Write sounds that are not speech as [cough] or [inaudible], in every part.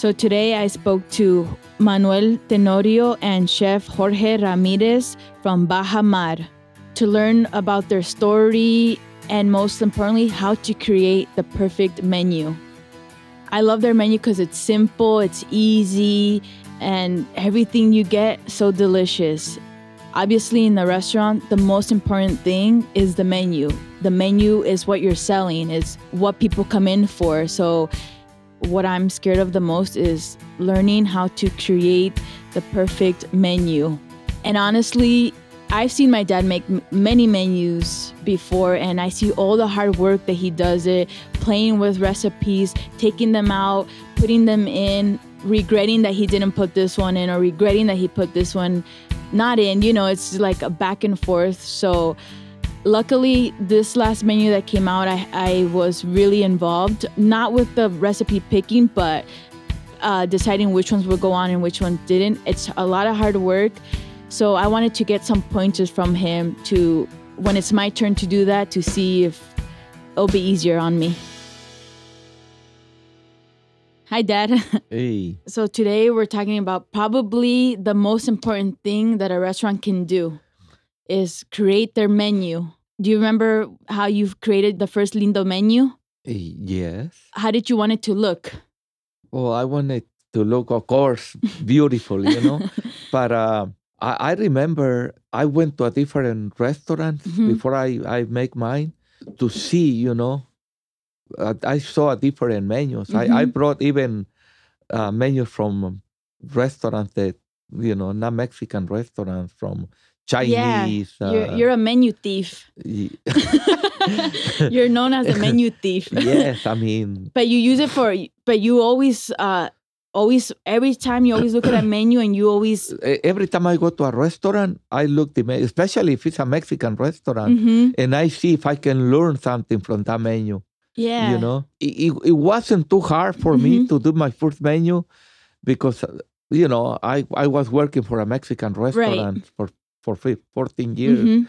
So today I spoke to Manuel Tenorio and chef Jorge Ramirez from Baja Mar to learn about their story and most importantly, how to create the perfect menu. I love their menu because it's simple, it's easy, and everything you get so delicious. Obviously, in the restaurant, the most important thing is the menu. The menu is what you're selling, is what people come in for. So, what I'm scared of the most is learning how to create the perfect menu. And honestly, I've seen my dad make m- many menus before, and I see all the hard work that he does it, playing with recipes, taking them out, putting them in, regretting that he didn't put this one in, or regretting that he put this one not in. You know, it's like a back and forth. So, luckily, this last menu that came out, I, I was really involved, not with the recipe picking, but uh, deciding which ones would go on and which ones didn't. It's a lot of hard work. So I wanted to get some pointers from him to when it's my turn to do that to see if it'll be easier on me. Hi, Dad. [laughs] Hey, So today we're talking about probably the most important thing that a restaurant can do is create their menu. Do you remember how you've created the first Lindo menu? eh, yes. How did you want it to look? Well, I wanted to look, of course, [laughs] beautiful, you know. [laughs] but uh, I, I remember I went to a different restaurant Mhm. before I, I make mine to see, you know. Uh, I saw different menus. I, I Mhm. brought even uh, menus from restaurants that, you know, not Mexican restaurants, from Chinese. You're, uh, you're a menu thief. [laughs] You're known as a menu thief. [laughs] yes, I mean, [laughs] But you use it for, but you always, uh, always, every time you always look at a [coughs] menu and you always, every time I go to a restaurant, I look the menu, especially if it's a Mexican restaurant, Mhm. and I see if I can learn something from that menu. yeah. You know, it, it, wasn't too hard for me Mhm. to do my first menu because, uh, you know, I, I was working for a Mexican restaurant for, for 14 years Mhm.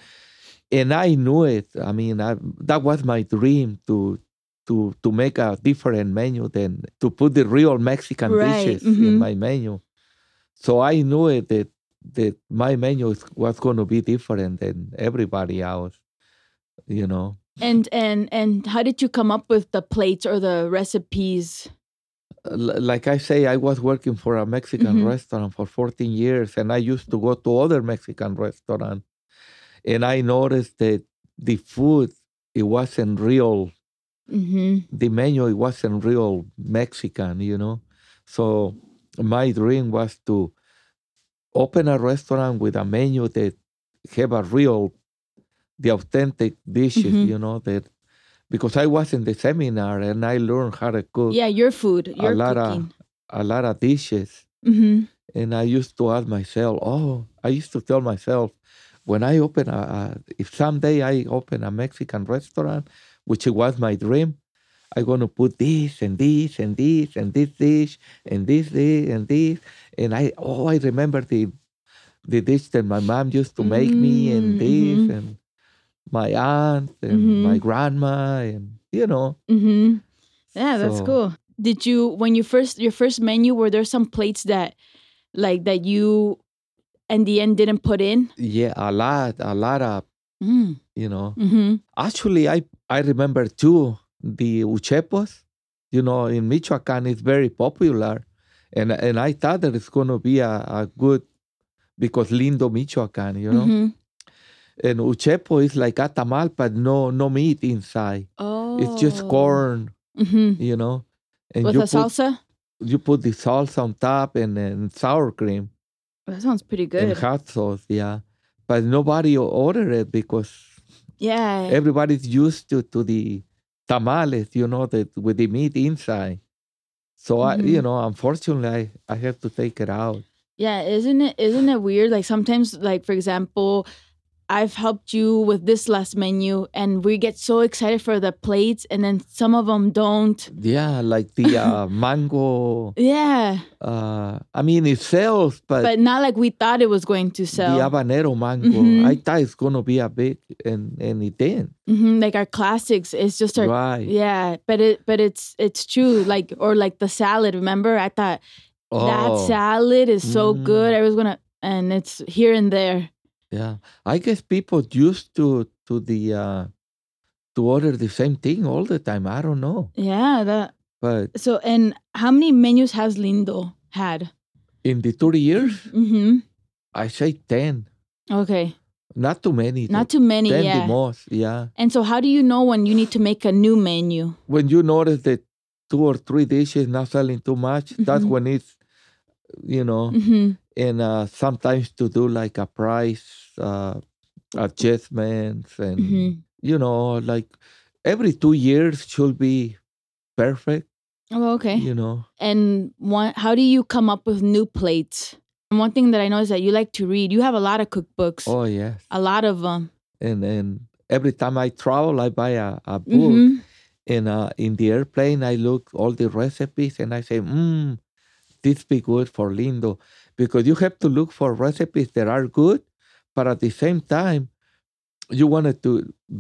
and I knew it. I mean, I, that was my dream to to to make a different menu than to put the real Mexican Right, dishes mhm. in my menu. So I knew it that that my menu was going to be different than everybody else. You know, And and and how did you come up with the plates or the recipes? Like I say, I was working for a Mexican Mhm. restaurant for 14 years, and I used to go to other Mexican restaurants, and I noticed that the food it wasn't real Mm-hmm. the menu it wasn't real Mexican, you know. So my dream was to open a restaurant with a menu that have a real, the authentic dishes, Mhm. you know. That because I was in the seminar and I learned how to cook Yeah, your food, your a lot of- a lot of dishes, mm-hmm. and I used to ask myself, oh, I used to tell myself, when I open a, a if someday I open a Mexican restaurant, which was my dream, I'm gonna put this and this and this and this dish and this this and this. And I oh I remember the the dish that my mom used to make me and Mm, this mhm. and my aunt and my Mhm. grandma and you know. Mm-hmm. Yeah, that's cool. Did you when you first your first menu were there some plates that like that you in the end didn't put in? Yeah, a lot, a lot of Mm. you know. Mm-hmm. Actually, I I remember too the uchepos. You know, in Michoacan, it's very popular, and and I thought that it's gonna be a, a good because lindo Michoacan, you know. Mm-hmm. And uchepo is like a tamal, but no no meat inside. Oh, It's just corn, Mm-hmm. you know. And With you a put salsa. you put the salsa on top and, and sour cream That sounds pretty and good. hot sauce, yeah. But nobody ordered it because Yeah. everybody's used to to the tamales, you know, that with the meat inside. So I, you know, unfortunately, I, I have to take it out. Yeah, isn't it isn't it weird? Like sometimes, like for example, I've helped you with this last menu, and we get so excited for the plates, and then some of them don't. Yeah, like the uh, [laughs] mango. Yeah, Uh, I mean, it sells, but, but not like we thought it was going to sell. the habanero mango, Mhm. I thought it's gonna be a big, and and it didn't. hmm like our classics, it's just our Right. yeah. But it but it's it's true. Like or like the salad. Remember, I thought that Oh, salad is so good. Mm. I was gonna, and it's here and there. Yeah. I guess people used to to the uh, to order the same thing all the time. I don't know, Yeah, that. but So, and how many menus has Lindo had? in the thirty years, Mm-hmm. I say ten. Okay, Not too many. not too many. ten yeah. the most. Yeah. And so, how do you know when you need to make a new menu? when you notice that two or three dishes not selling too much, that's Mhm. when it's, you know, Mm-hmm. And uh, sometimes to do like a price uh, adjustments and Mm-hmm. you know, like every two years should be perfect. Oh, okay. You know, And one, how do you come up with new plates? And one thing that I know is that you like to read. You have a lot of cookbooks, oh yes, a lot of them. and and every time I travel, I buy a, a book, Mm-hmm. and uh, in the airplane, I look all the recipes, and I say, hmm, this be good for Lindo, because you have to look for recipes that are good, but at the same time, you want it to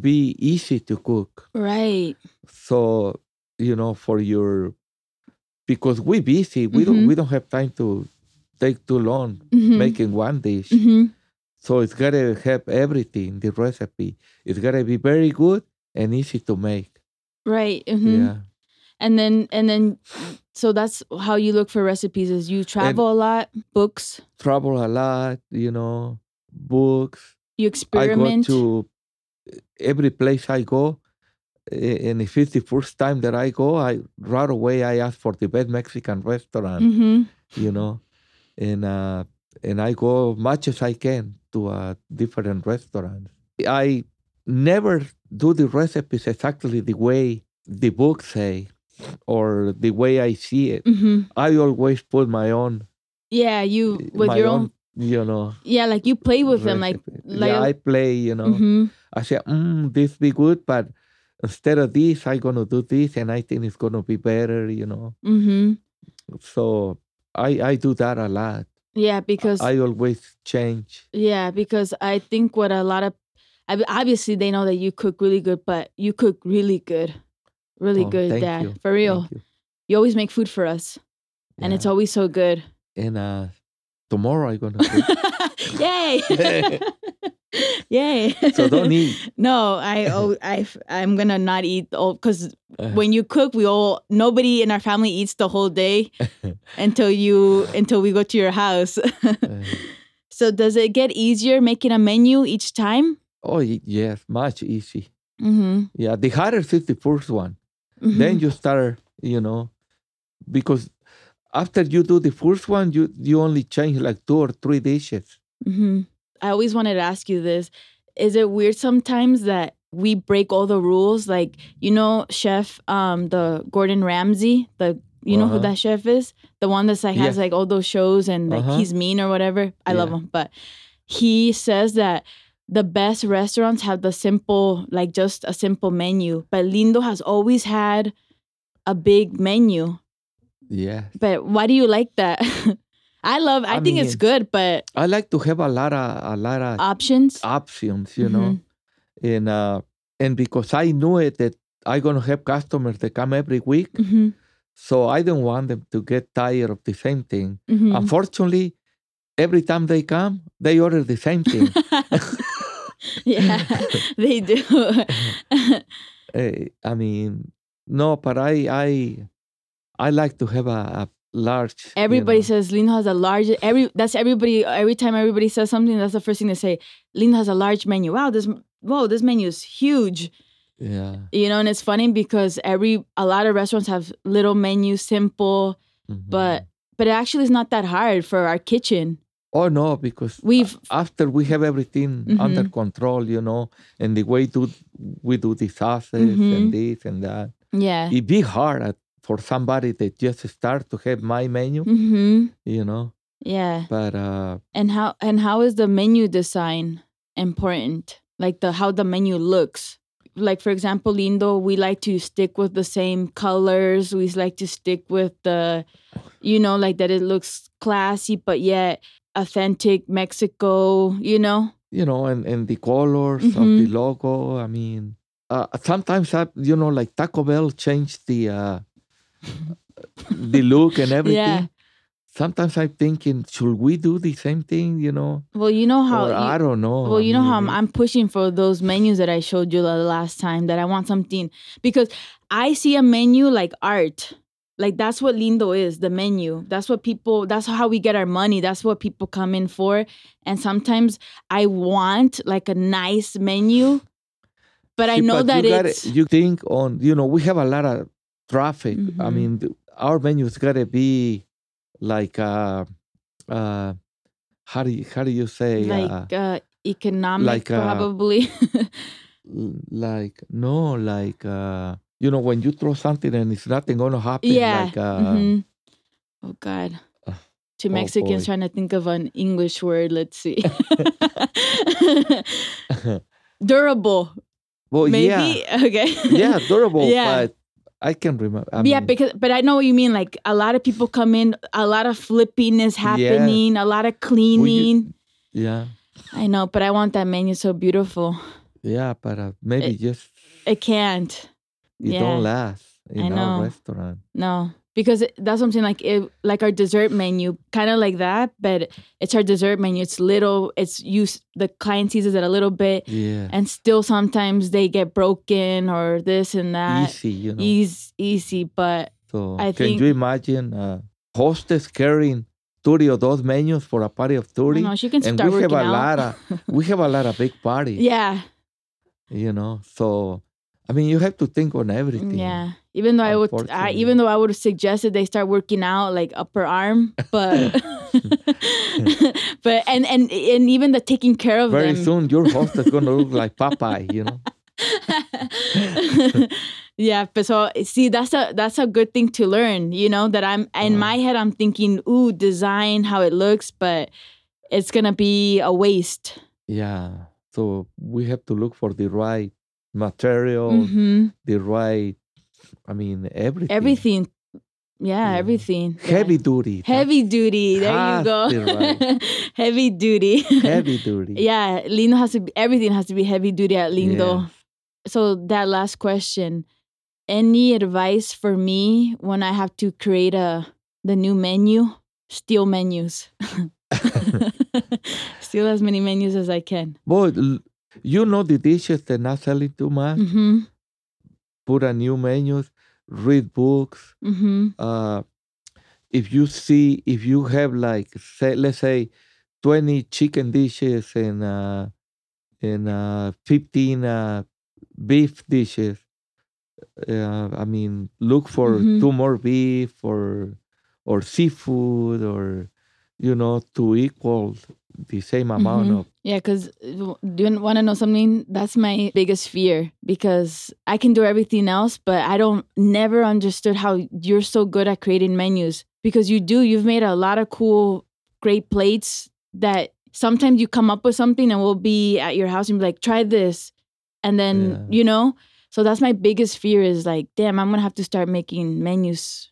be easy to cook. Right. So you know, for your because we're busy, we Mhm. don't we don't have time to take too long Mm-hmm. making one dish. hmm So it's gotta have everything. The recipe it's gotta be very good and easy to make. Right. hmm Yeah. And then, and then, so that's how you look for recipes. Is you travel a lot, books, travel a lot, you know, books. you experiment I go to every place I go, and if it's the first time that I go, I right away I ask for the best Mexican restaurant, hmm you know, and uh, and I go much as I can to uh, different restaurants. I never do the recipes exactly the way the books say or the way I see it. hmm I always put my own Yeah, you with your own, you know Yeah, like you play with them, like recipe. like yeah, I play, you know. hmm I say, mm, this be good, but instead of this, I'm gonna do this, and I think it's gonna be better, you know. hmm So I I do that a lot. Yeah, because I always change. yeah, because I think what a lot of I obviously they know that you cook really good, but you cook really good, really Oh, good, Dad. you, For real, you. you always make food for us, and it's always so good. and uh, tomorrow i'm gonna. [laughs] Yay! [laughs] [laughs] Yay! so don't eat. No, I oh I I'm gonna not eat all because Uh, when you cook, we all nobody in our family eats the whole day until you until we go to your house. uh, so does it get easier making a menu each time? oh yes, much easy. Mm-hmm. Yeah, the hardest is the first one. Then you start, you know, because after you do the first one, you you only change like two or three dishes. hmm I always wanted to ask you this. Is it weird sometimes that we break all the rules? Like, you know, chef, um, the Gordon Ramsay, the you know who Uh-huh. that chef is? The one that's like has Yeah. like all those shows and like Uh-huh. he's mean or whatever. I love him. But he says that the best restaurants have the simple, like just a simple menu. But Lindo has always had a big menu. Yeah, But why do you like that? [laughs] I love I, I think it's good, but I like to have a lot of a lot of options. options, you know, and uh, and because I knew it that I gonna have customers that come every week, hmm so I don't want them to get tired of the same thing. hmm Unfortunately, every time they come, they order the same thing. [laughs] [laughs] yeah, they do. [laughs] I mean, no, but I I I like to have a, a large. you everybody know. says Lindo has a large. Every that's everybody. Every time everybody says something, that's the first thing they say. Lindo has a large menu. Wow, this whoa, this menu is huge. Yeah. You know, and it's funny because every a lot of restaurants have little menus, simple, mhm. but but it actually is not that hard for our kitchen. Oh no, because We've after we have everything under Mhm. control, you know, and the way to we do the sauces Mhm. and this and that, yeah. it'd be hard at, for somebody that just start to have my menu, Mm-hmm. you know. Yeah. But uh, And how and how is the menu design important. Like the how the menu looks. Like for example, Lindo, we like to stick with the same colors. We like to stick with the, you know, like that it looks classy but yet authentic Mexico. You know. You know, and and the colors of Mhm. the logo. I mean, uh, sometimes I, you know, like Taco Bell changed the uh, the look and [laughs] everything. Yeah. Sometimes I'm thinking, should we do the same thing? You know, Well, you know how. you- I don't know. Well, I you know how I'm, I'm pushing for those menus that I showed you the last time that I want something because I see a menu like art. Like that's what Lindo is, the menu. That's what people that's how we get our money. That's what people come in for. And sometimes I want like a nice menu, but I know but that you it's you think on you know we have a lot of traffic. I Mhm. mean, our menu's gotta be like uh uh how do you how do you say uh, like uh economic like, uh, probably. [laughs] l- like no like uh you know when you throw something and it's nothing gonna happen yeah. like uh mhm. Oh God. uh, To oh, Mexicans boy. trying to think of an English word. Let's see. [laughs] Durable. well Maybe. yeah Okay. yeah durable [laughs] Yeah. but I can remember I yeah, mean, because but I know what you mean. Like a lot of people come in, a lot of flipping is happening, a lot of cleaning. yeah I know, but I want that menu so beautiful. yeah but uh, maybe It- just It can't. It yeah. don't last in I know. our restaurant No, because it, that's something like it, like our dessert menu, kind of like that. But it's our dessert menu. It's little. It's used. The client sees it a little bit, yeah and still sometimes they get broken or this and that. easy you know Easy, easy, but So I can think- you imagine uh, hostess carrying 30 or those menus for a party of 30? no, she can and start we have a out. lot of we have a lot of big [laughs] parties. yeah, You know, so I mean you have to think on everything. yeah. Even though I would, I, even though I would have suggested they start working out like upper arm, but, [laughs] but and and and even the taking care of Very them. soon your [laughs] host is gonna look like Popeye, you know. [laughs] yeah, but so see, that's a that's a good thing to learn. You know that I'm in Uh-huh. my head, I'm thinking, ooh, design how it looks, but it's gonna be a waste. Yeah. So we have to look for the right material, hmm the right I mean everything. Everything, yeah, Yeah. everything. Yeah. [laughs] Heavy duty. Heavy duty. There you go. to right. [laughs] heavy duty. Heavy duty. yeah, Lindo has to be everything has to be heavy duty at Lindo. Yeah. So that last question, any advice for me when I have to create a the new menu? Steal menus. [laughs] Steal as many menus as I can. Boy, l- you know the dishes they're not selling too much. hmm Put a new menus, read books. hmm Uh, if you see, if you have like, say, let's say, twenty chicken dishes and uh, and uh, fifteen uh, beef dishes. Uh, I mean, look for Mhm. two more beef or or seafood or you know to equal the same amount Mhm. of Yeah, because do you want to know something? That's my biggest fear because I can do everything else, but I don't never understood how you're so good at creating menus because you do. You've made a lot of cool, great plates that sometimes you come up with something and we'll be at your house and be like, try this. And then, Yeah. you know, so that's my biggest fear is like, damn, I'm going to have to start making menus.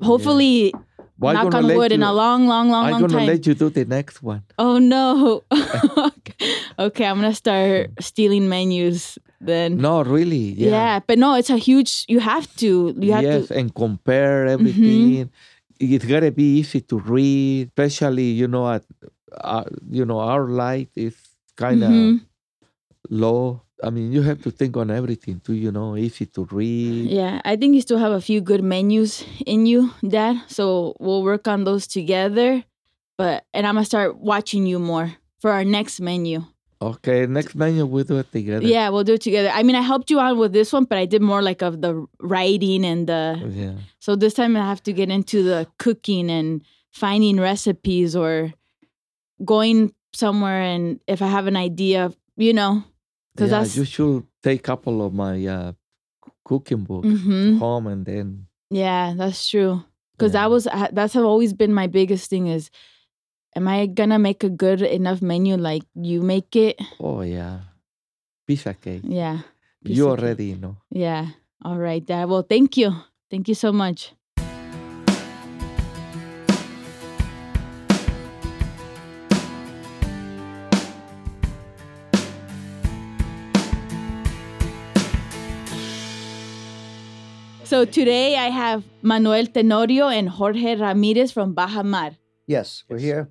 Hopefully, Well, I'm knock on wood, in a long, long, long, long time. I'm gonna let you do the next one. Oh no. [laughs] [laughs] okay, I'm gonna start stealing menus then. No, really. yeah. Yeah. but no, it's a huge. You have to. You have yes, to. and compare everything. It's gotta be easy to read, especially you know at uh, you know our light is kind of Mhm. low. I mean, you have to think on everything too. You know, easy to read. Yeah, I think you still have a few good menus in you, Dad. So we'll work on those together. But and I'm gonna start watching you more for our next menu. Okay, next menu we do it together. Yeah, we'll do it together. I mean, I helped you out with this one, but I did more like of the writing and the Yeah. So this time I have to get into the cooking and finding recipes or going somewhere and if I have an idea, you know, because yeah, you should take a couple of my uh, cooking books Mhm. home and then yeah, that's true. Because Yeah. that was that's have always been my biggest thing is am I gonna make a good enough menu like you make it? Oh yeah, of cake. Yeah. piece You of cake. already know. Yeah. All right, Dad. Well, thank you. Thank you so much. So today I have Manuel Tenorio and Jorge Ramirez from Baja Mar. Yes, we're here.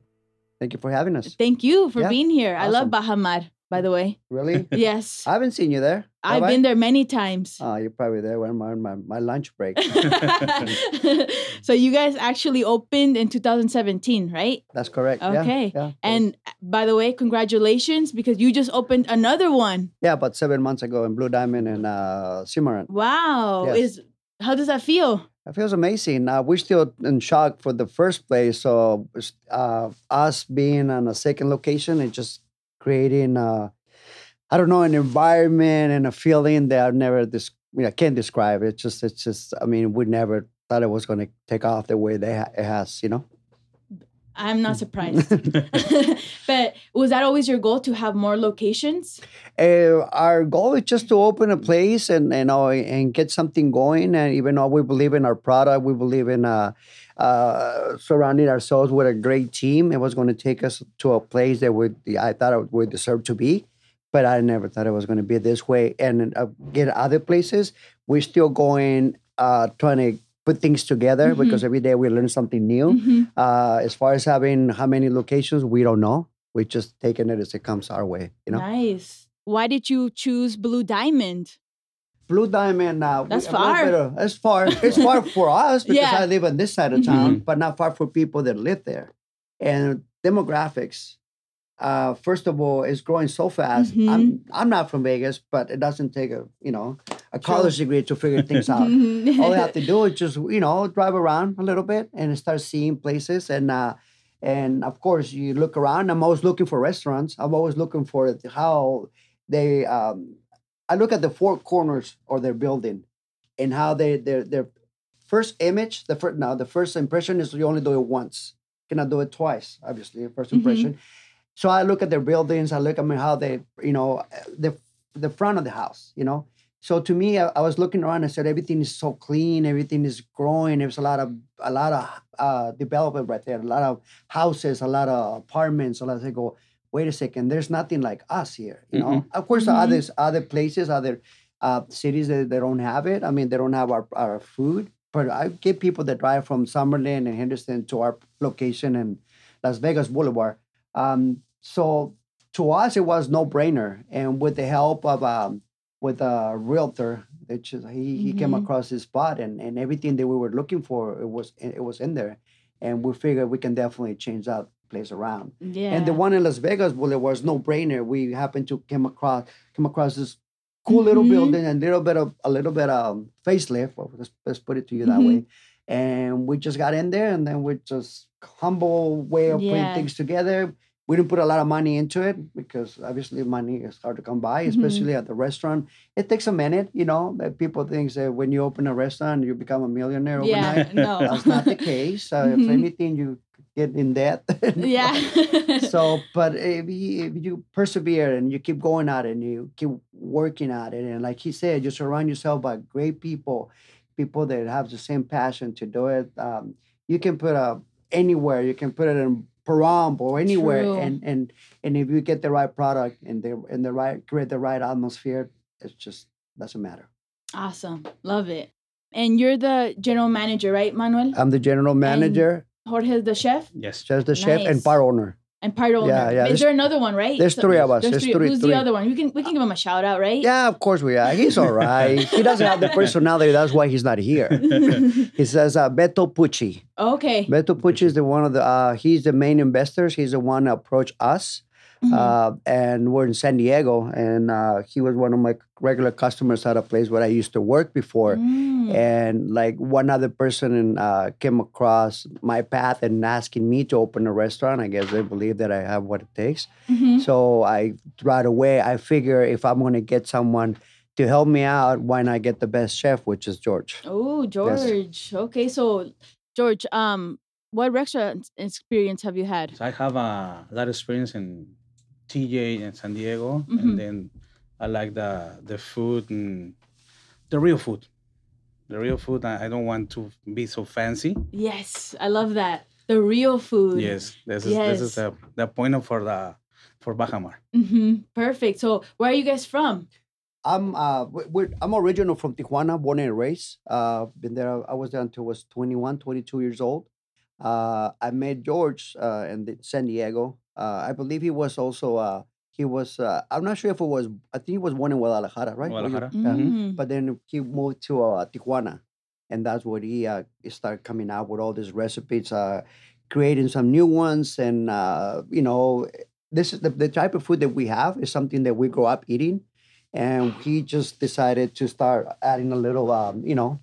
Thank you for having us. Thank you for Yeah, being here. I love awesome. Baja Mar, by the way. Really? [laughs] Yes. I haven't seen you there. I've have I? been there many times. Oh, you're probably there when I'm on my, my lunch break. [laughs] [laughs] so you guys actually opened in 2017, right? That's correct. Okay. Yeah. And uh, by the way, congratulations because you just opened another one. yeah, about seven months ago in Blue Diamond and uh, Cimarron. Wow. Yes. Is how does that feel? It feels amazing. Uh, we're still in shock for the first place. So uh, us being on a second location and just creating, uh, I don't know, an environment and a feeling that I've never, dis- I, mean, I can't describe. It's just, it's just. I mean, we never thought it was going to take off the way they ha- it has. You know. I'm not surprised. [laughs] [laughs] but was that always your goal to have more locations? Uh, our goal is just to open a place and and uh, and get something going. And even though we believe in our product, we believe in uh, uh, surrounding ourselves with a great team. It was going to take us to a place that we I thought it would deserve to be, but I never thought it was going to be this way. And uh, get other places, we're still going, uh, trying to put things together Mhm. because every day we learn something new. Mhm. Uh, as far as having how many locations, we don't know. We're just taking it as it comes our way. You know. Nice. Why did you choose Blue Diamond? Blue Diamond. Uh, That's we- far. of- It's far. It's far for [laughs] us because Yeah. I live on this side of Mm-hmm. town, but not far for people that live there. And demographics. Uh, first of all, is growing so fast. Mm-hmm. I'm I'm not from Vegas, but it doesn't take a you know a college degree to figure things [laughs] out. All you have to do is just you know drive around a little bit and start seeing places and uh, and of course you look around. I'm always looking for restaurants. I'm always looking for how they. Um, I look at the four corners of their building and how they their their first image. The first now the first impression is you only do it once. You cannot do it twice. Obviously, 1st Mhm. impression. So I look at their buildings. I look at how they you know the the front of the house. You know. So to me, I, I was looking around. and said everything is so clean. Everything is growing. There's a lot of a lot of uh, development right there. A lot of houses. A lot of apartments. A lot. I go. Wait a second. There's nothing like us here. You know. Of course, Mhm. others other places, other uh, cities that they don't have it. I mean, they don't have our, our food. But I get people that drive from Summerlin and Henderson to our location in Las Vegas Boulevard. Um, so to us, it was no brainer. And with the help of um, with a realtor, which he, he came Mhm. across this spot and, and everything that we were looking for, it was it was in there. And we figured we can definitely change that place around. yeah. And the one in Las Vegas Boulevard was no brainer. We happened to come across come across this cool little Mhm. building and little bit of a little bit of facelift. Well, let's, let's put it to you that Mhm. way. And we just got in there, and then we just humble way of Yeah. putting things together. We didn't put a lot of money into it because obviously money is hard to come by, Mhm. especially at the restaurant. It takes a minute, you know. That people think that when you open a restaurant, you become a millionaire overnight. yeah. [laughs] No. That's not the case. Uh, If Mhm. anything, you get in debt. [laughs] yeah. [laughs] so but if you, if you persevere and you keep going at it and you keep working at it and like he said you surround yourself by great people people that have the same passion to do it um, you can put a anywhere you can put it in Pahrump or anywhere True. and and and if you get the right product and the and the right create the right atmosphere it's just doesn't matter awesome. Love it. And you're the general manager, right, Manuel? i'm the general manager Jorge the chef Yes. just the chef and bar owner and part owner. Yeah, yeah, Is there's- there another one, right? there's So- three of us There's there's three. three, Who's three. the other one? We can we can give him a shout out, right? Yeah, of course we are. He's all right. [laughs] he doesn't have the personality. That's why he's not here. [laughs] He says uh, Beto Pucci. okay. Beto Pucci is the one of the. Uh, he's the main investors. He's the one that approached us, Mhm. uh, and we're in San Diego. And uh, he was one of my regular customers at a place where I used to work before. Mm. And like one other person uh, came across my path and asking me to open a restaurant. I guess they believe that I have what it takes. Mhm. So I right away I figure if I'm going to get someone to help me out, why not get the best chef, which is George? Oh, George. Okay, so George, um, what restaurant experience have you had? So I have a lot of experience in TJ in San Diego, Mhm. and then I like the the food and the real food. The real food. I, I don't want to be so fancy. Yes, I love that. The real food. Yes, this is this is the the point of for the for Bajamar. hmm Perfect. So, where are you guys from? I'm uh we- we're, I'm original from Tijuana, born and raised. Uh, been there. I was there until I was 21, 22 years old. Uh, I met George uh, in the, San Diego. Uh, I believe he was also uh he was uh, I'm not sure if it was I think he was born in Guadalajara, right? Were you- Guadalajara. yeah. Mhm. But then he moved to uh, Tijuana, and that's where he, uh, he started coming out with all these recipes, uh, creating some new ones, and uh, you know, this is the, the type of food that we have is something that we grow up eating, and he just decided to start adding a little, um, you know,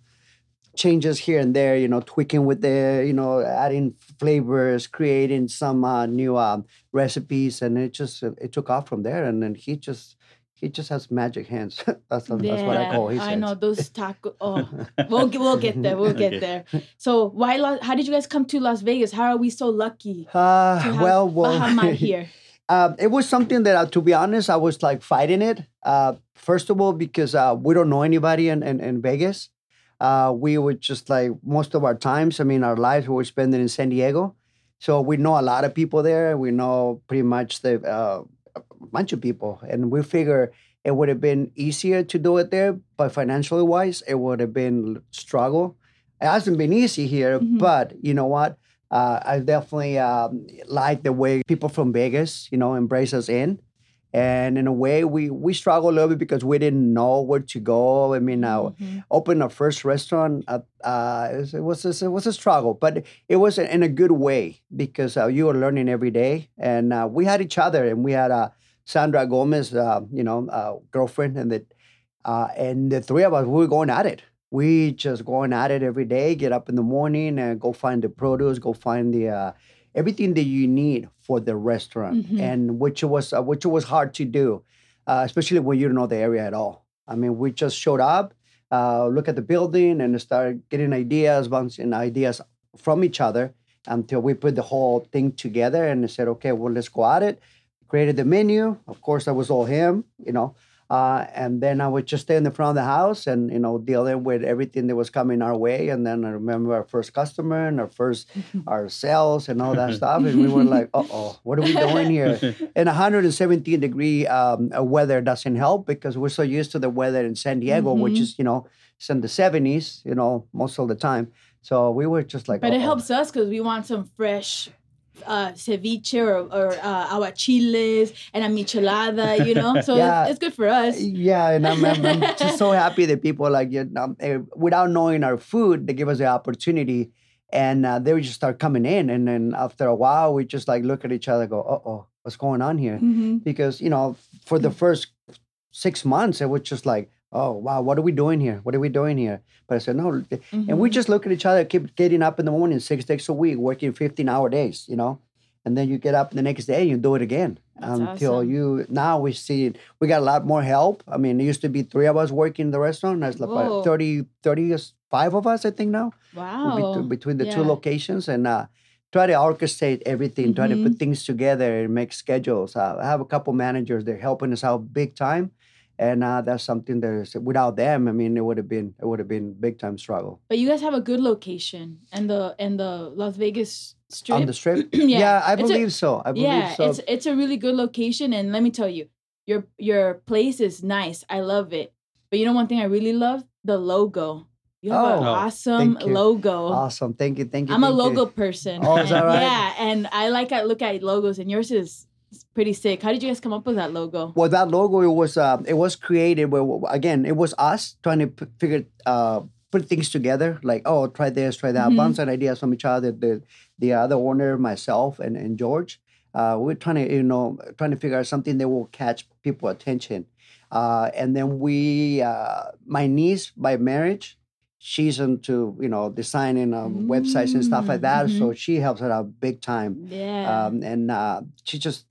changes here and there, you know, tweaking with the, you know, adding flavors, creating some uh, new um, recipes, and it just it took off from there, and then he just. He just has magic hands. [laughs] that's, that's what I call his I hands. know those taco. Oh, [laughs] we'll get- we'll get there. We'll get Okay. there. So, why? How did you guys come to Las Vegas? How are we so lucky Uh, to have well, well, [laughs] here? uh, it was something that, uh, to be honest, I was like fighting it. Uh, first of all, because uh, we don't know anybody in, in, in Vegas. Uh, we would just like most of our times, I mean, our lives we were spending in San Diego. So we know a lot of people there. We know pretty much the uh, a bunch of people. And we figure it would have been easier to do it there, but financially wise, it would have been struggle. It hasn't been easy here, Mhm. but you know what? Uh, I definitely um, like the way people from Vegas, you know, embrace us in. And in a way, we we struggle a little bit because we didn't know where to go. I mean, uh, Mhm. open our first restaurant, uh, uh, it was it was, a, it was a struggle, but it was in a good way because uh, you were learning every day, and uh, we had each other, and we had uh, Sandra Gomez, uh, you know, uh, girlfriend, and the uh, and the three of us we were going at it. We just going at it every day. Get up in the morning and go find the produce, go find the uh, everything that you need for the restaurant, Mhm. and which it was uh, which it was hard to do, uh, especially when you don't know the area at all. I mean, we just showed up, uh, look at the building, and start getting ideas, bouncing ideas from each other until we put the whole thing together and said, okay, well, let's go at it. Created the menu. Of course, that was all him, you know. Uh, and then I would just stay in the front of the house and you know dealing with everything that was coming our way. And then I remember our first customer and our first [laughs] our sales and all that [laughs] stuff. And we were like, uh oh, what are we doing here? [laughs] And 117 degree um, uh, weather doesn't help because we're so used to the weather in San Diego, which Mhm. is you know it's in the 70s, you know, most of the time. So we were just like, But it "Uh-oh." helps us because we want some fresh uh, ceviche or, or uh, aguachiles and a michelada, you know? [laughs] So Yeah. it's, it's good for us. Yeah, and I'm, I'm, I'm [laughs] just so happy that people like you know, eh, without knowing our food, they give us the opportunity, and uh, they would just start coming in, and then after a while, we just like look at each other, go, "Uh oh, what's going on here?" Mhm. Because you know, for the first six months, it was just like, "Oh wow, what are we doing here? What are we doing here?" But I said, "No," and we Mhm. just look at each other, keep getting up in the morning, six days a week, working fifteen hour days, you know. And then you get up the next day and you do it again That's until awesome. you. Now we see we got a lot more help. I mean, it used to be three of us working in the restaurant. There's like Whoa. about 30, 35 of us, I think now, Wow. between, between the two locations, and uh, try to orchestrate everything, try to put things together and make schedules. Uh, I have a couple managers; they're helping us out big time, and uh, that's something that is without them. I mean, it would have been it would have been big time struggle But you guys have a good location and the and the Las Vegas strip. on the strip. [clears throat] Yeah, yeah, I it's a- believe so. I believe yeah, so. it's it's a really good location, and let me tell you, your your place is nice. I love it. But you know one thing I really love the logo. You have an Oh, awesome logo. Awesome. Thank you. Thank you. I'm a thank you. logo person. Oh, is that [laughs] right? Yeah, and I like I look at logos, and yours is is pretty sick. How did you guys come up with that logo? Well, that logo it was uh, it was created where again it was us trying to p- figure uh, put things together like oh try this try that Mhm. bounce ideas from each other the the other owner myself and, and George uh, we're trying to you know trying to figure out something that will catch people attention uh, and then we uh, my niece by marriage she's into you know designing um, websites and stuff like that Mm, so she helps her out big time Yeah. um, and uh, she just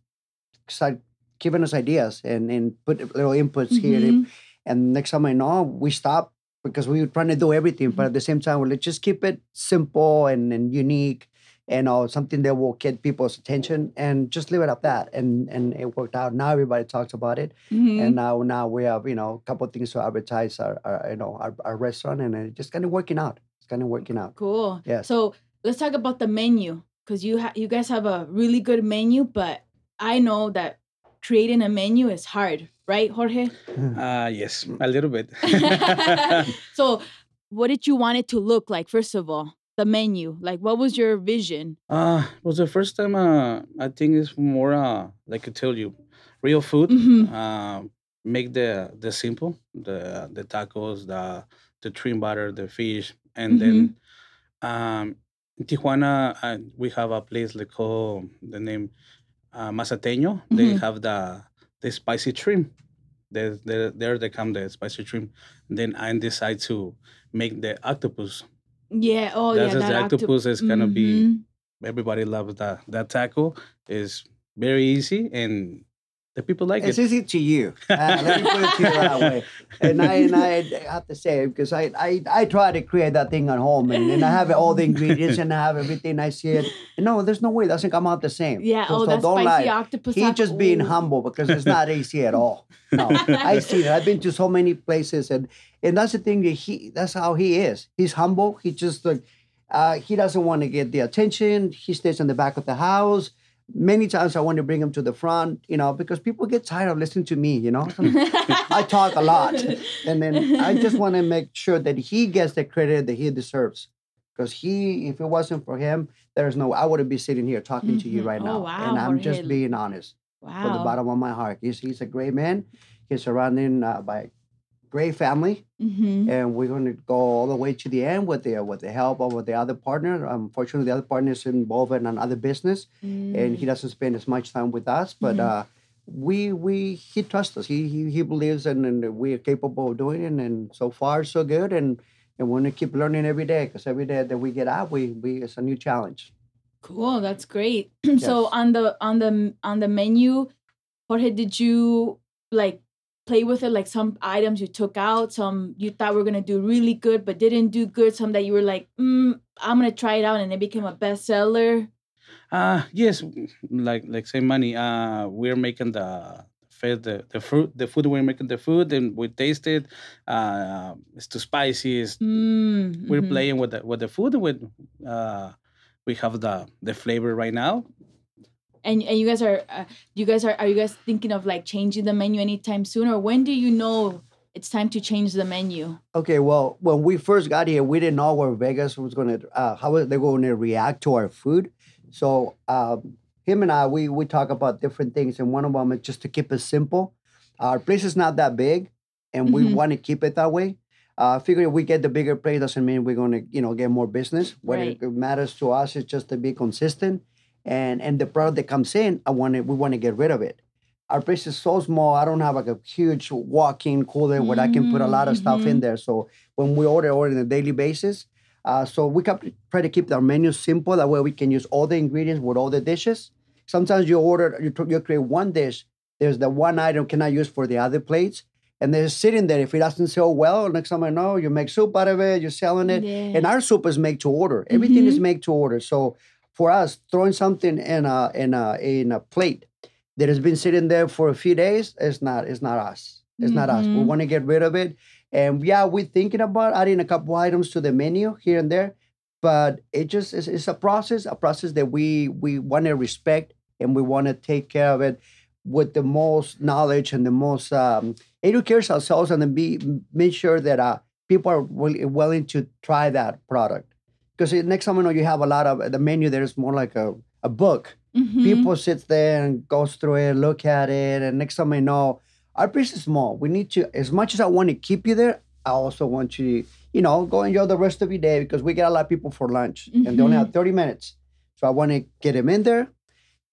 started giving us ideas and, and put little inputs here. Mhm. And next time I know, we stop because we were trying to do everything, but at the same time, well, let's just keep it simple and, and unique and uh, something that will get people's attention and just leave it at that. And and it worked out. Now everybody talks about it, Mhm. and now now we have you know a couple of things to advertise our, our you know our, our restaurant, and it's just kind of working out. It's kind of working out. Cool. Yes. So let's talk about the menu because you ha- you guys have a really good menu, but I know that creating a menu is hard, right, Jorge? Uh, yes, a little bit. [laughs] [laughs] so, what did you want it to look like? First of all, the menu. Like, what was your vision? uh, was the first time. Uh, I think it's more uh, like I tell you, real food. Mhm. Uh, make the the simple, the the tacos, the the trim butter, the fish, and then um, in Tijuana uh, we have a place like called the name uh, Mazateño. They Mhm. have the the spicy trim. There, there, there they come the spicy trim. Then I decide to make the octopus. Yeah. Oh, That's yeah. That the octop- octopus is gonna be. Mhm. Everybody loves that. That taco is very easy and the people like It's it. easy to you. [laughs] Uh, let me put it to you that way. And I and I have to say because I, I I try to create that thing at home and, and I have all the ingredients and I have everything. I see it. And no, there's no way it doesn't come out the same. Yeah. So- oh, so that don't spicy lie. octopus. He's just being humble because it's not easy at all. No, [laughs] I see it. I've been to so many places, and and that's the thing that he. That's how he is. He's humble. He just like uh, he doesn't want to get the attention. He stays in the back of the house. Many times I want to bring him to the front, you know, because people get tired of listening to me. You know, [laughs] I talk a lot, and then I just want to make sure that he gets the credit that he deserves. Because he, if it wasn't for him, there's no, I wouldn't be sitting here talking to you Mhm. right Oh, now. wow, and I'm just being honest wow. from the bottom of my heart. He's, he's a great man. He's surrounded uh, by great family, Mhm. and we're going to go all the way to the end with the with the help of the other partner. Unfortunately, the other partner is involved in another business, and Mm. he doesn't spend as much time with us. But Mhm. uh, we we he trusts us. He he, he believes in and we are capable of doing it. And so far, so good. And and we're going to keep learning every day because every day that we get out, we we it's a new challenge. Cool, that's great. [clears throat] so on the on the on the menu, Jorge, did you like play with it? Like some items you took out, some you thought were gonna do really good but didn't do good, some that you were like, mm, I'm gonna try it out, and it became a bestseller. Uh yes, like like say money. Uh, we're making the fed the, the fruit the food we're making the food and we taste it. Uh, it's too spicy. It's, Mm, We're mhm. playing with the with the food with uh, we have the the flavor right now. And and you guys are uh, you guys are are you guys thinking of like changing the menu anytime soon, or when do you know it's time to change the menu? Okay, well, when we first got here, we didn't know where Vegas was going to, uh, how they going to react to our food. So um, him and I, we we talk about different things, and one of them is just to keep it simple. Our place is not that big, and we Mhm. want to keep it that way. Uh, figure if we get the bigger place doesn't mean we're going to, you know, get more business. What Right. it matters to us is just to be consistent, and and the product that comes in, I want to, we want to get rid of it. Our place is so small. I don't have like a huge walk-in cooler where I can put a lot of stuff in Mhm. there. So when we order, order on a daily basis. Uh, so we kept, try to keep our menu simple. That way we can use all the ingredients with all the dishes. Sometimes you order, you, you create one dish. There's the one item cannot use for the other plates. And they're sitting there. If it doesn't sell well, next time I know, you make soup out of it, you're selling it. Yeah. And our soup is made to order. Everything is Mhm. made to order. So for us, throwing something in a in a in a plate that has been sitting there for a few days, it's not it's not us. It's not us. We want to get rid of it. And yeah, we're thinking about adding a couple items to the menu here and there, but it just is it's a process, a process that we we want to respect and we want to take care of it with the most knowledge and the most um, educate ourselves and then be make sure that uh, people are will, willing to try that product. Because next time you know you have a lot of the menu there is more like a, a book. Mhm. People sits there and goes through it, look at it, and next time I know, our place is small. We need to, as much as I want to keep you there, I also want you, you know, go enjoy the rest of your day because we get a lot of people for lunch and they only have 30 minutes. So I want to get them in there,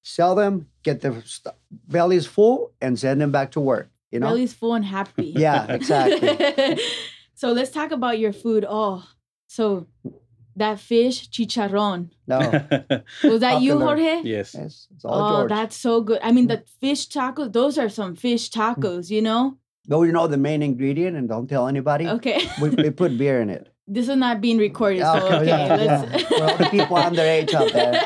sell them, get their st- bellies full, and send them back to work. You know? bellies full and happy. Yeah, exactly. [laughs] so let's talk about your food. Oh, so that fish chicharron. No, [laughs] Was that you, Jorge? yes. yes it's all Oh, George. that's so good. I mean, the mm. fish tacos, those are some fish tacos, you know? Though you know the main ingredient, and don't tell anybody. Okay. we, we put beer in it. This is not being recorded, so okay, yeah, let's. yeah. For all the people underage out there.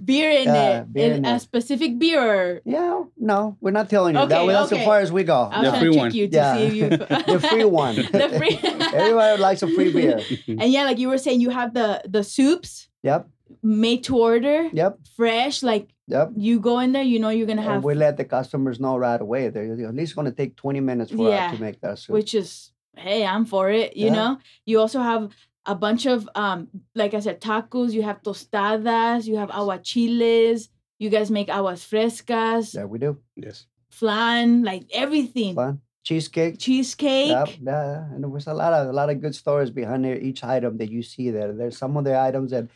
[laughs] beer in Yeah, it. beer In in a it. specific beer. Yeah, no, we're not telling you that. Okay, That's okay. as far as we go. I was The free one. you to Yeah. see if you. [laughs] the free one. [laughs] the free. Everybody likes a free beer. and yeah, like you were saying, you have the the soups Yep, made to order, yep, fresh. Like yep. you go in there, you know you're gonna And have, we let the customers know right away. They're at least going to take 20 minutes for Yeah. us to make that soup. which is hey, I'm for it. You Yeah. know. You also have a bunch of um, like I said, tacos. You have tostadas. You have aguachiles. You guys make aguas frescas, yeah, we do. yes. flan, like everything. Fun. Cheesecake. Cheesecake. Yep, yeah, and there was a lot of a lot of good stories behind each item that you see there. There's some of the items that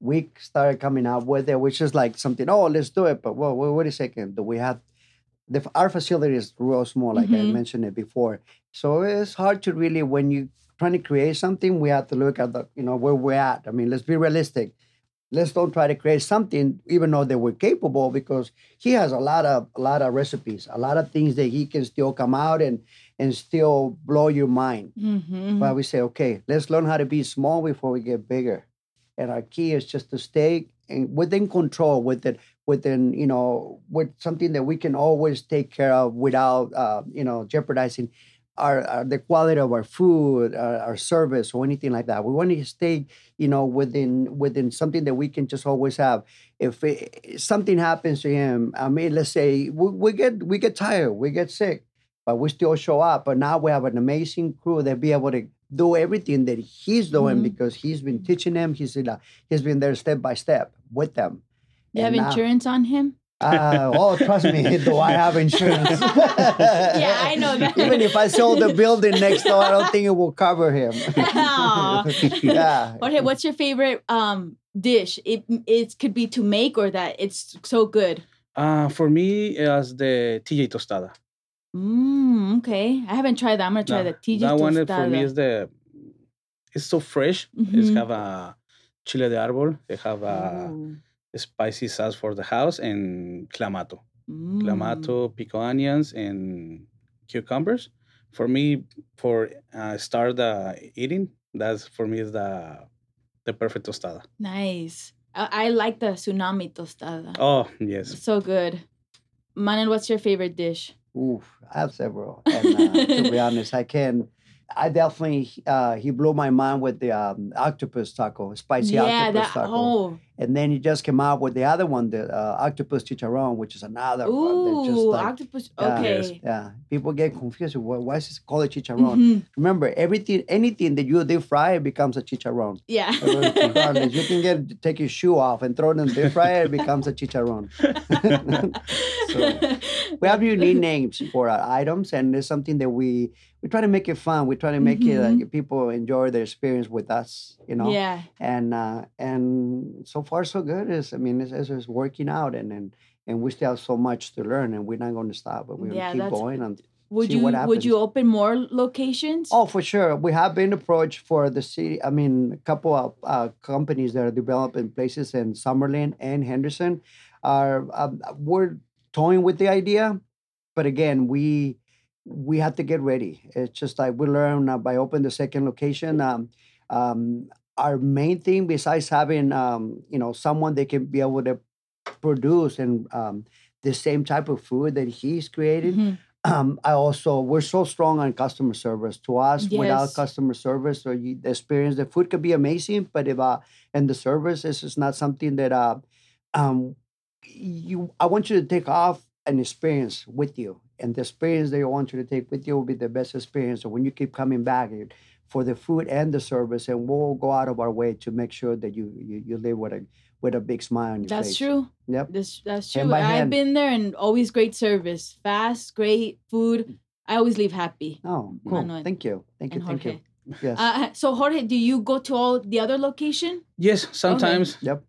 we started coming out with it, which is like something. Oh, let's do it, but whoa, wait, wait a second. Do we have the our facility is real small, like I Mhm. mentioned it before. So it's hard to really when you trying to create something, we have to look at the you know where we're at. I mean, let's be realistic. Let's don't try to create something even though they we're capable because he has a lot of a lot of recipes, a lot of things that he can still come out and and still blow your mind. Mm-hmm. But we say, okay, let's learn how to be small before we get bigger. And our key is just to stay in, within control, within within you know, with something that we can always take care of without uh, you know jeopardizing our, our the quality of our food, our, our service, or anything like that. We want to stay you know within within something that we can just always have. If it, something happens to him, I mean, let's say we, we get we get tired, we get sick but we still show up. But now we have an amazing crew that be able to do everything that he's doing Mhm. because he's been teaching them. He's he's been there step by step with them. You have now- insurance on him? Uh, oh, trust me, [laughs] do I have insurance? [laughs] Yeah, I know that. Even if I sold the building next door, I don't think it will cover him. [laughs] Aw. yeah. Okay, what's your favorite um dish? It it could be to make or that it's so good. Uh, for me, as the TJ tostada. Mm, okay. I haven't tried that. I'm gonna try Nah, the TJ that one tostada. for me is the. It's so fresh. It's Mhm. have a chile de árbol. They have a Ooh. Spicy sauce for the house and clamato. Mm. clamato, pico onions, and cucumbers. For me, for uh, start the eating, that's for me is the the perfect tostada. Nice. I, I like the tsunami tostada. Oh yes, So good. Manuel, what's your favorite dish? Oof, I have several. And uh, to be [laughs] honest, I can. I definitely uh, he blew my mind with the um, octopus taco, spicy yeah, octopus that. taco. Oh, And then he just came out with the other one, the uh, octopus chicharron, which is another one. that just ooh, like, octopus. yeah. Okay. Yes. yeah, people get confused. Why, why is it called a chicharron? Mhm. Remember, everything, anything that you deep fry, it becomes a chicharron. Yeah. Regardless, you can get take your shoe off and throw it in the deep fryer, it becomes a chicharron. [laughs] so we have unique names for our items, and it's something that we we try to make it fun. We try to make it like people enjoy their experience with us. You know, yeah. and uh, and so far so good. Is I mean, it's, it's, it's working out, and and and we still have so much to learn, and we're not going to stop, but we're Yeah, going to keep going. And Would see you would you open more locations? oh, for sure, we have been approached for the city. I mean, a couple of uh, companies that are developing places in Summerlin and Henderson are um, we're toying with the idea, but again, we we have to get ready. It's just like we learn uh, by opening the second location. Um, um, our main thing, besides having um, you know someone that can be able to produce and um, the same type of food that he's created, Mhm. um, I also we're so strong on customer service. To us, without customer service or you, the experience, the food could be amazing, but if uh, and the service is is not something that uh, um, you I want you to take off an experience with you, and the experience that I want you to take with you will be the best experience. So when you keep coming back for the food and the service, and we'll go out of our way to make sure that you you, you live with a with a big smile on your That's face. That's true. Yep. This that's true. by I've hand. been there and always great service, fast, great food. I always leave happy. Oh, cool. Manuel Thank you. Thank you. and Thank Jorge. you. Yes. Uh, so Jorge, do you go to all the other location? yes. Sometimes yep.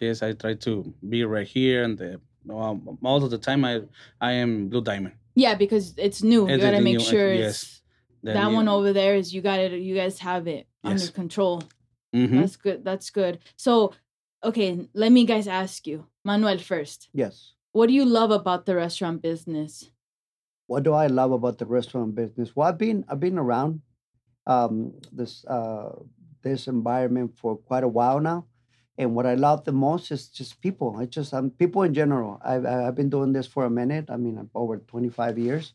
yes, I try to be right here, and the, um, most of the time I I am Blue Diamond. Yeah, because it's new. You gotta make new- sure it's The that new- one over there is you got it. You guys have it under Yes. control. Mhm. That's good. That's good. So, okay, let me guys ask you, Manuel first. Yes. What do you love about the restaurant business? What do I love about the restaurant business? Well, I've been I've been around um, this uh, this environment for quite a while now. And what I love the most is just people. It's just um, people in general. I've, I've been doing this for a minute. I mean, over 25 years.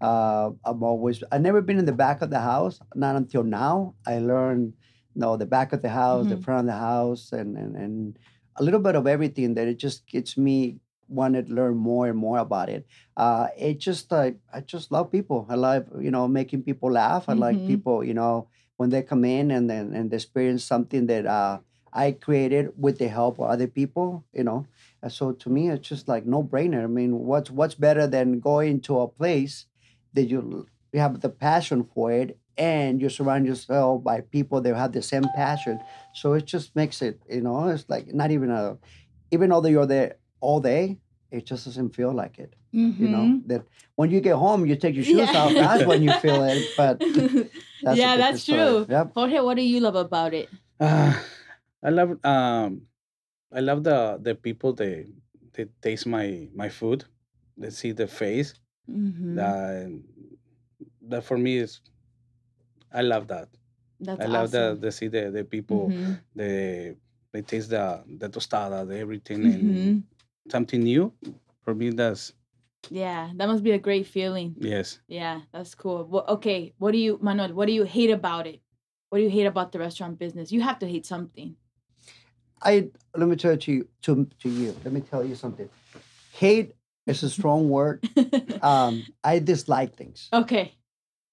Uh, I'm always, I've never been in the back of the house, not until now. I learned, you know, the back of the house, the Mhm. front of the house, and, and, and a little bit of everything that it just gets me wanted to learn more and more about it. Uh, it just, I, I just love people. I love, you know, making people laugh. I like Mhm. people, you know, when they come in and then and they experience something that uh, I created with the help of other people, you know. And so to me, it's just like no brainer. I mean, what's what's better than going to a place that you you have the passion for it and you surround yourself by people that have the same passion. So it just makes it, you know, it's like not even a, even though you're there all day, it just doesn't feel like it. You know Mhm. that when you get home, you take your shoes Yeah. off. That's when you feel it. But [laughs] that's yeah, that's story. true. Yep. Jorge, what do you love about it? Uh, I love um, I love the the people they they taste my my food. They see the face. Mhm. That that for me is. I love that. That's I love awesome. the the see the the people Mhm. they they taste the the tostada the everything Mhm. and something new. For me, that's Yeah, that must be a great feeling. yes. Yeah, that's cool. Well, okay, what do you, Manuel? What do you hate about it? What do you hate about the restaurant business? You have to hate something. I let me tell it to you to, to you. Let me tell you something. Hate is a strong word. [laughs] Um, I dislike things. okay,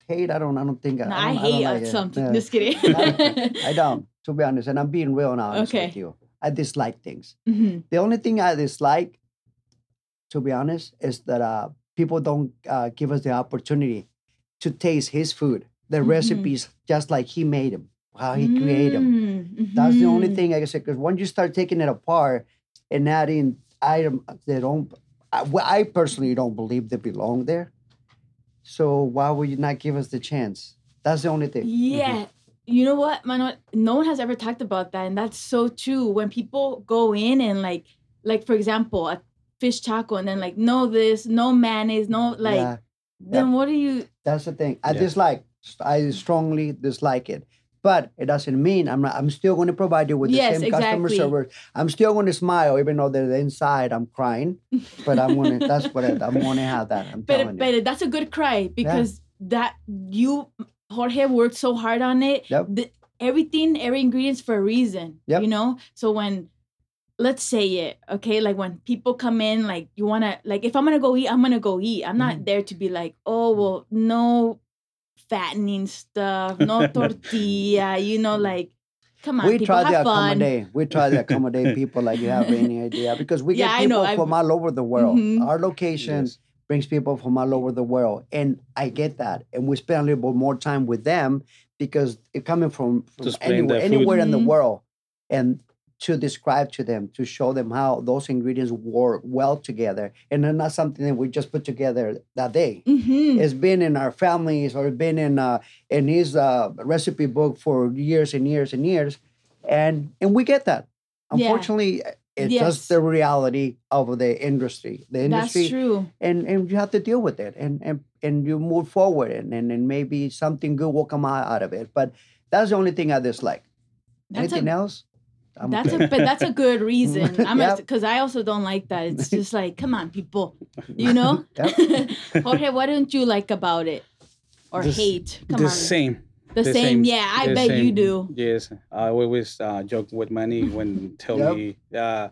Hate, I don't. I don't think. no, I, I, don't, hate don't uh, like something. Yeah. Just kidding. [laughs] I don't. To be honest, and I'm being real now honest Okay. with you. I dislike things. Mhm. The only thing I dislike, to be honest, is that uh, people don't uh, give us the opportunity to taste his food, the Mhm. recipes, just like he made them, how he created them. Mm, That's the only mhm. thing I said. Because once you start taking it apart and adding items that don't, I, well, I personally don't believe they belong there. So why would you not give us the chance? That's the only thing. Yeah. You know what, Manuel? No one has ever talked about that, and that's so true. When people go in and like, like for example, a fish taco, and then like, no this, no mayonnaise, no like, yeah, then what do you? that's the thing. I Yeah. dislike. I strongly dislike it. But it doesn't mean I'm not. I'm still going to provide you with the Yes, same customer exactly. service. I'm still going to smile, even though the inside I'm crying. [laughs] But I'm going to. That's what it, I'm going to have that. I'm But but that's a good cry because that you Jorge worked so hard on it. Yep. The, everything, every ingredient's for a reason. Yep. You know. So when let's say it, okay, like when people come in, like you wanna like if I'm gonna go eat, I'm gonna go eat. I'm not Mhm. there to be like, oh well, no fattening stuff, no [laughs] tortilla. You know, like come on, we people try to have fun. accommodate. We try to accommodate [laughs] people like you have any idea because we Yeah, get I people know, I've- from all over the world. Mhm. Our location Yes. brings people from all over the world, and I get that. And we spend a little bit more time with them because it coming from, from explain anywhere, the food. in the Mhm. world, and to describe to them, to show them how those ingredients work well together, and they're not something that we just put together that day. Mhm. It's been in our families or been in uh, in his uh, recipe book for years and years and years, and and we get that. Yeah. Unfortunately, it's Yes. just the reality of the industry. The industry That's true. and and you have to deal with it, and and and you move forward, and and, and maybe something good will come out, out of it. But that's the only thing I dislike. That's Anything a else? I'm That's okay. a but that's a good [laughs] reason. I'm Yep. because I also don't like that. It's [laughs] just like, come on, people, you know. [laughs] Jorge, what don't you like about it or The hate? Come the on, same. the, same. Yeah, I the bet you do. Yes, I always uh, joke with Manny when tell Yep. me uh,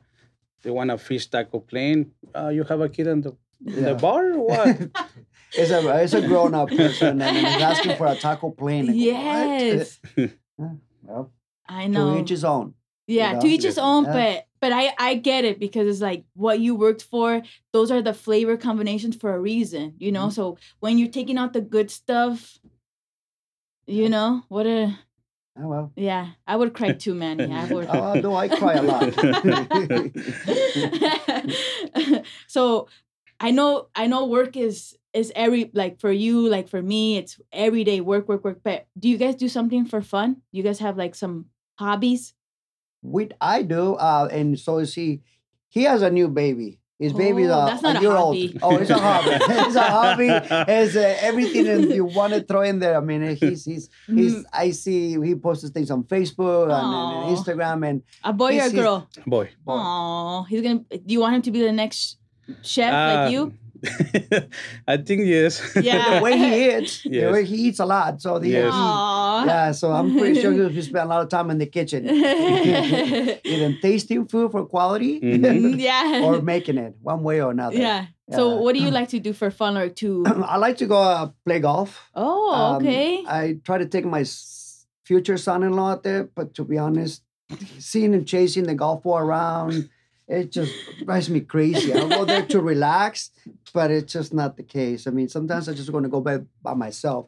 they want a fish taco plain. Uh, you have a kid in the, in Yeah. the bar or what? it's a it's a grown up person and he's asking for a taco plain. I go, "What?" Yes, Well, I to know. each his own. Yeah, know? to each his own. Yeah. But but I I get it because it's like what you worked for. Those are the flavor combinations for a reason, you know. Mhm. So when you're taking out the good stuff, you know what a Oh, well. yeah. I would cry too, Manny. I would. [laughs] Oh, no, I cry a lot. [laughs] so I know I know work is is every like for you like for me it's everyday work work work but do you guys do something for fun? Do you guys have like some hobbies? We I do, uh, and so is he. He has a new baby, His baby's Oh, a, that's not a a year hobby. old. Oh, it's a hobby. [laughs] it's a hobby. It's uh, everything that you want to throw in there. I mean, he's he's he's. Mhm. I see he posts things on Facebook and, and Instagram and A boy or a He's- he's- girl? Boy. Oh, he's gonna. Do you want him to be the next chef Uh, like you? [laughs] I think yes. Yeah. [laughs] the way he eats, [laughs] the Yes. way he eats a lot. So the Yes. Aw. yeah. So I'm pretty sure he spent a lot of time in the kitchen, either tasting food for quality Mhm. yeah. or making it one way or another. yeah. So, what do you [clears throat] like to do for fun or to? [clears throat] I like to go uh, play golf. Oh, Um, okay. I try to take my future son-in-law out there, but to be honest, seeing him chasing the golf ball around, it just drives me crazy. I'll go there to relax, but it's just not the case. I mean, sometimes I just want to go by, by myself.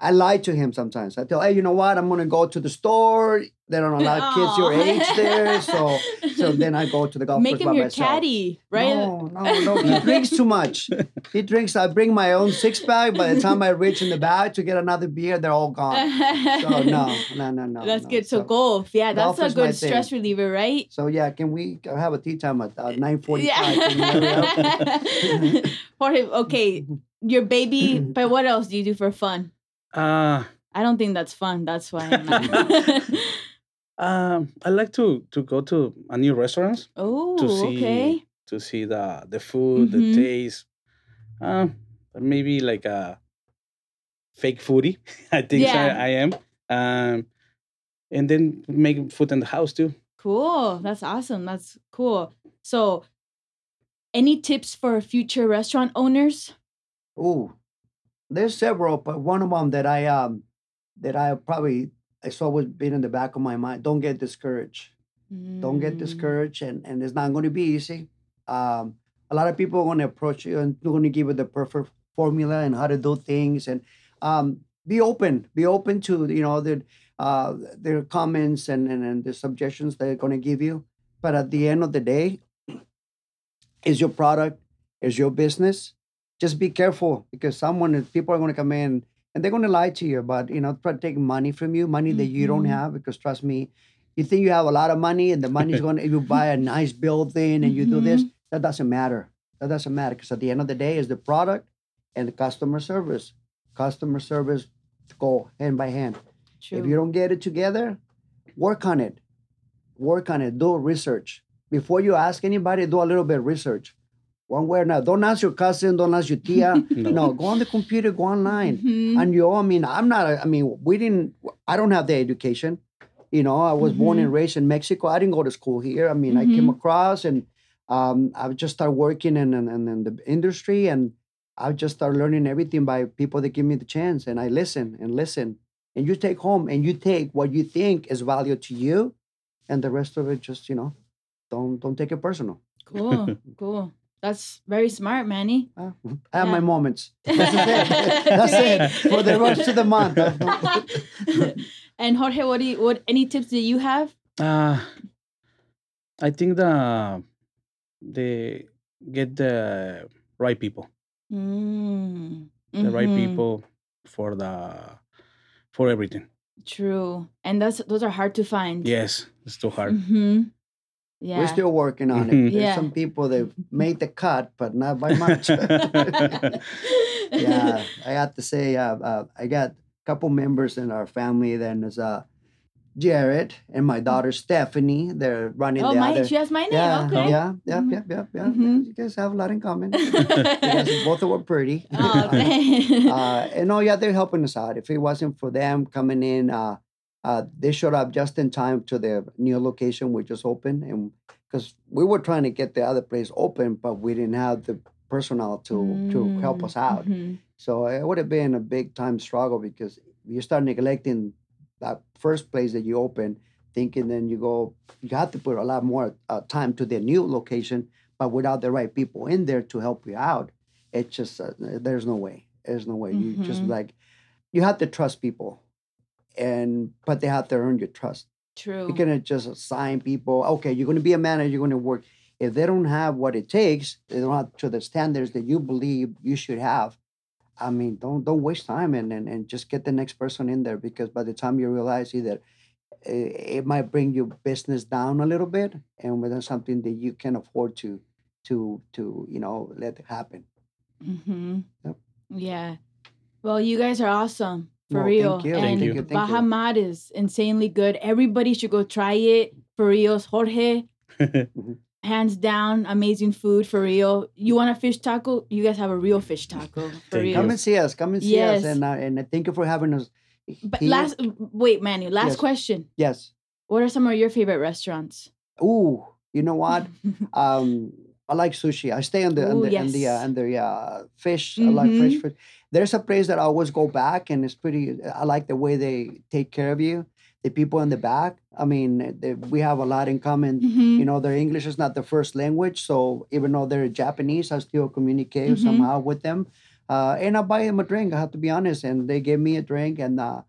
I lie to him sometimes. I tell, hey, you know what? I'm gonna go to the store. They don't allow kids your [laughs] age there, so [laughs] so then I go to the golf Make course him by your myself. caddy, right? No, no, no. He [laughs] drinks too much. He drinks. I bring my own six pack. By the time I reach in the bag to get another beer, they're all gone. So no, no, no, no. That's no. good. So, golf, yeah, golf that's a good stress thing. reliever, right? So yeah, can we have a tee time at uh, nine forty-five? Can you hurry? Yeah. Jorge, okay, your baby. But what else do you do for fun? Uh, I don't think that's fun. That's why. I'm um, I like to to go to a new restaurants oh, to see okay. to see the the food, Mhm. the taste. Um, maybe like a fake foodie. [laughs] I think Yeah. I, I am. Um, and then make food in the house too. Cool. That's awesome. That's cool. So, any tips for future restaurant owners? Ooh, there's several, but one of them that I um that I probably it's always been in the back of my mind. Don't get discouraged. Don't get Mm, discouraged, and and it's not going to be easy. Um, a lot of people are going to approach you and they're going to give you the perfect formula and how to do things, and um, be open. Be open to you know the uh, their comments and, and and the suggestions they're going to give you. But at the end of the day, is your product, is your business. Just be careful because someone people are going to come in and they're going to lie to you about you know try to take money from you, money that you don't Mhm. have. Because trust me, you think you have a lot of money and the money's [laughs] going to you buy a nice building and you do this. That doesn't matter. That doesn't matter because at the end of the day, is the product and the customer service. Customer service go hand by hand. True. If you don't get it together, work on it. Work on it. Do research. Before you ask anybody, do a little bit of research. One way or another. Don't ask your cousin, don't ask your tia. [laughs] No. no, go on the computer, go online. Mhm. And you, I mean, I'm not, I mean, we didn't, I don't have the education. You know, I was born and raised in Mexico. I didn't go to school here. I mean, I came Mhm. across and um, I just started working in, in, in, in the industry and I just started learning everything by people that give me the chance. And I listen and listen. And you take home and you take what you think is value to you. And the rest of it, just, you know, don't don't take it personal. Cool. [laughs] Cool. That's very smart, Manny. Uh, I have my moments. [laughs] That's it. That's it. For the rest of the month. [laughs] and Jorge, what do you what any tips do you have? Uh, I think the they get the right people, Mm. the right Mhm. people for the for everything. True. And that's those are hard to find. Yes, it's too hard. hmm Yeah. We're still working on it. Mhm. There's Yeah. some people that [laughs] made the cut, but not by much. [laughs] yeah, I have to say, uh, uh, I got a couple members in our family. Then there's uh, Jared and my daughter Stephanie. They're running oh, the my other. she has my name. yeah, okay. yeah, yeah, Mhm. yeah, yeah, yeah. Mhm. You guys have a lot in common. [laughs] you guys both were pretty. Oh, thanks. uh, and oh yeah, they're helping us out. If it wasn't for them coming in, uh, uh, they showed up just in time to the new location we just opened, and because we were trying to get the other place open, but we didn't have the personnel to to help us out. Mhm. So it would have been a big time struggle because you start neglecting that first place that you open, thinking then you go, you have to put a lot more uh, time to the new location, but without the right people in there to help you out, it just uh, there's no way. There's no way. You just Mhm. like you have to trust people, and but they have to earn your trust. True. You cannot just assign people. Okay, you're going to be a manager. You're going to work. If they don't have what it takes, they don't have to the standards that you believe you should have. I mean, don't don't waste time and and, and just get the next person in there because by the time you realize either it, it might bring your business down a little bit and within something that you can afford to to to you know let it happen. Mm-hmm. Yep. Yeah. Well, you guys are awesome for No, real. thank you, And thank you, thank you. Baja Mar is insanely good. Everybody should go try it for reals. Jorge, [laughs] hands down, amazing food for real. You want a fish taco? You guys have a real fish taco [laughs] for real. Come and see us. Come and see Yes. us, and uh, and thank you for having us. But here. last, wait, Manu. Last Yes. question. Yes. What are some of your favorite restaurants? Ooh, you know what? [laughs] um, I like sushi. I stay on the on Ooh, the on the uh, yes. on the uh, fish. I like fresh Mhm. fish. There's a place that I always go back, and it's pretty. I like the way they take care of you. The people in the back. I mean, they, we have a lot in common. Mhm. You know, their English is not the first language, so even though they're Japanese, I still communicate Mhm. somehow with them. Uh, and I buy them a drink. I have to be honest, and they gave me a drink. And uh,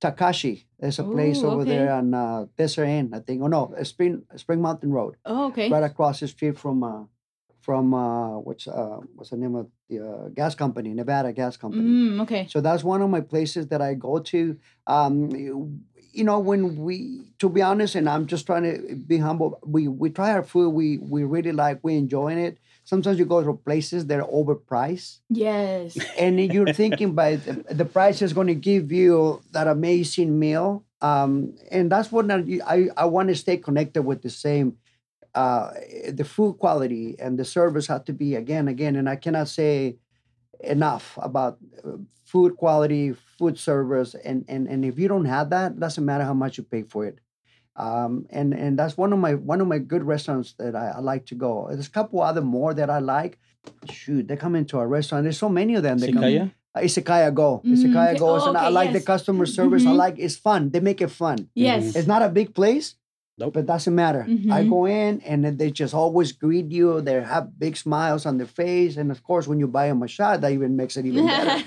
Takashi, there's a place Ooh, over okay. there on uh, Desert Inn, I think. Oh no, uh, Spring Spring Mountain Road Oh, okay. right across the street from uh from uh what's uh what's the name of the uh, gas company nevada gas company. Mm, okay. so that's one of my places that i go to. Um you know when we to be honest and i'm just trying to be humble we we try our food we we really like we enjoying it. Sometimes you go to places that are overpriced. Yes. and you're thinking by the, the price is going to give you that amazing meal. Um, and that's what I, I, I want to stay connected with the same uh, the food quality and the service had to be again again and i cannot say enough about uh, food quality food service and, and and if you don't have that doesn't matter how much you pay for it um, and and that's one of my one of my good restaurants that I, I like to go there's a couple other more that i like shoot they come into our restaurant there's so many of them they come Sikaya? uh, Izakaya Go. Mm, Izakaya okay. Go. Oh, and I okay, like the customer service. I Mhm. like it's fun. They make it fun. Yes. It's not a big place, Nope. but doesn't matter. I Mhm. go in and they just always greet you. They have big smiles on their face, and of course, when you buy them a shot, that even makes it even better.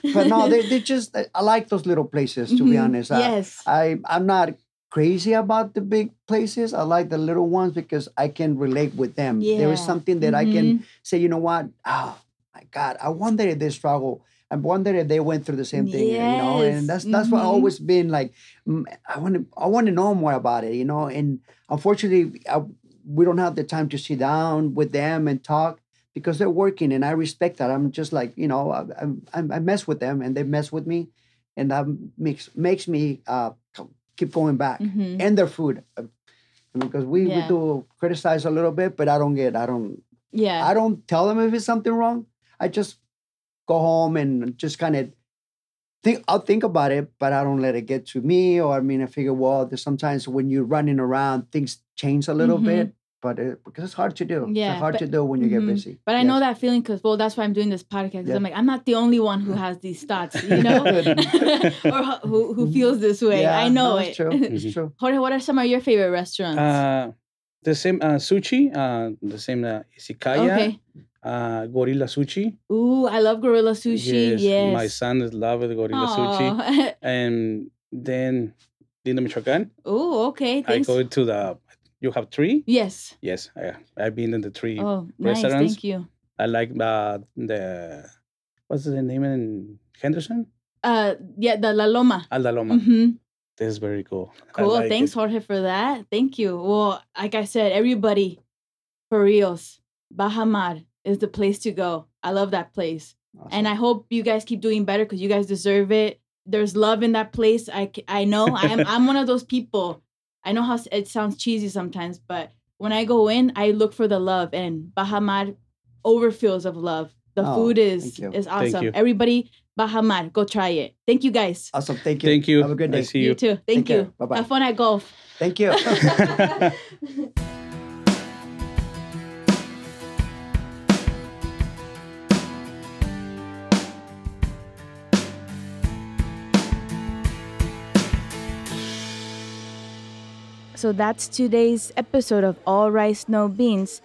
[laughs] but no, they, they just I like those little places. To be Mhm. honest, I, Yes. I I'm not crazy about the big places. I like the little ones because I can relate with them. There is something that I can Mhm. say, you know what? Oh my God, I wonder if they struggle. I wonder if they went through the same thing, you know. And that's that's what I always been like. mm, I want to I want to know more about it, you know. And unfortunately, I, we don't have the time to sit down with them and talk because they're working, and I respect that. I'm just like you know, I, I, I mess with them, and they mess with me, and that makes makes me uh, keep going back. Mhm. And their food, uh, because we, Yeah. we do criticize a little bit, but I don't get I don't Yeah. I don't tell them if it's something wrong. I just go home and just kind of think. I'll think about it, but I don't let it get to me. Or I mean, I figure, well, there's sometimes when you're running around, things change a little Mhm. bit, but it, because it's hard to do. Yeah, it's hard but- to do when you get Mhm. busy. But I know that feeling because, well, that's why I'm doing this podcast. Because Yeah. I'm like, I'm not the only one who has these thoughts, you [laughs] know, [laughs] or who, who feels this way. Yeah, I know no, it. It's true. It's [laughs] true. Jorge, what are some of your favorite restaurants? Uh, the same uh, sushi, uh, the same uh, Izakaya, okay. uh, Gorilla Sushi. Ooh, I love Gorilla Sushi. Yes. My son is love with Gorilla Sushi. [laughs] And then Lindo Michoacan, Ooh, okay. I Thanks. go to the, you have three? yes. Yes, I, I've been in the three. Oh, nice. restaurants. Thank you. I like uh, the, what's the name in Henderson? Uh, yeah, the La Loma. Alda Loma. hmm This is very cool. Cool. like Thanks, it. Jorge, for that. Thank you. Well, like I said, everybody, for reals, Bajamar is the place to go. I love that place. And I hope you guys keep doing better because you guys deserve it. There's love in that place. I, I know I'm I'm one of those people. I know how it sounds cheesy sometimes, but when I go in, I look for the love, and Bajamar overfills of love. The Oh, food is is awesome. Everybody, Bajamar, go try it. Thank you guys. awesome. Thank you. Thank you. Have a good I day. see You you. too. Thank care. you. Bye-bye. Have fun at golf. Thank you. [laughs] So that's today's episode of All Rice No Beans.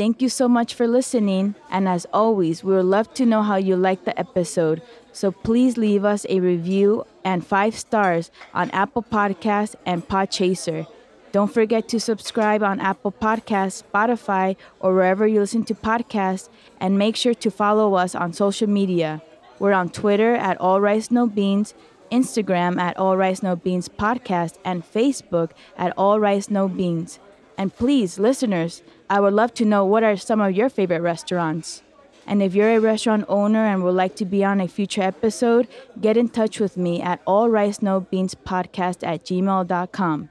Thank you so much for listening. And as always, we would love to know how you liked the episode. So please leave us a review and five stars on Apple Podcasts and Podchaser. Don't forget to subscribe on Apple Podcasts, Spotify, or wherever you listen to podcasts. And make sure to follow us on social media. We're on Twitter at All Rice No Beans, Instagram at All Rice No Beans Podcast, and Facebook at All Rice No Beans. And please, listeners, I would love to know what are some of your favorite restaurants. And if you're a restaurant owner and would like to be on a future episode, get in touch with me at allricenobeanspodcast at gmail.com.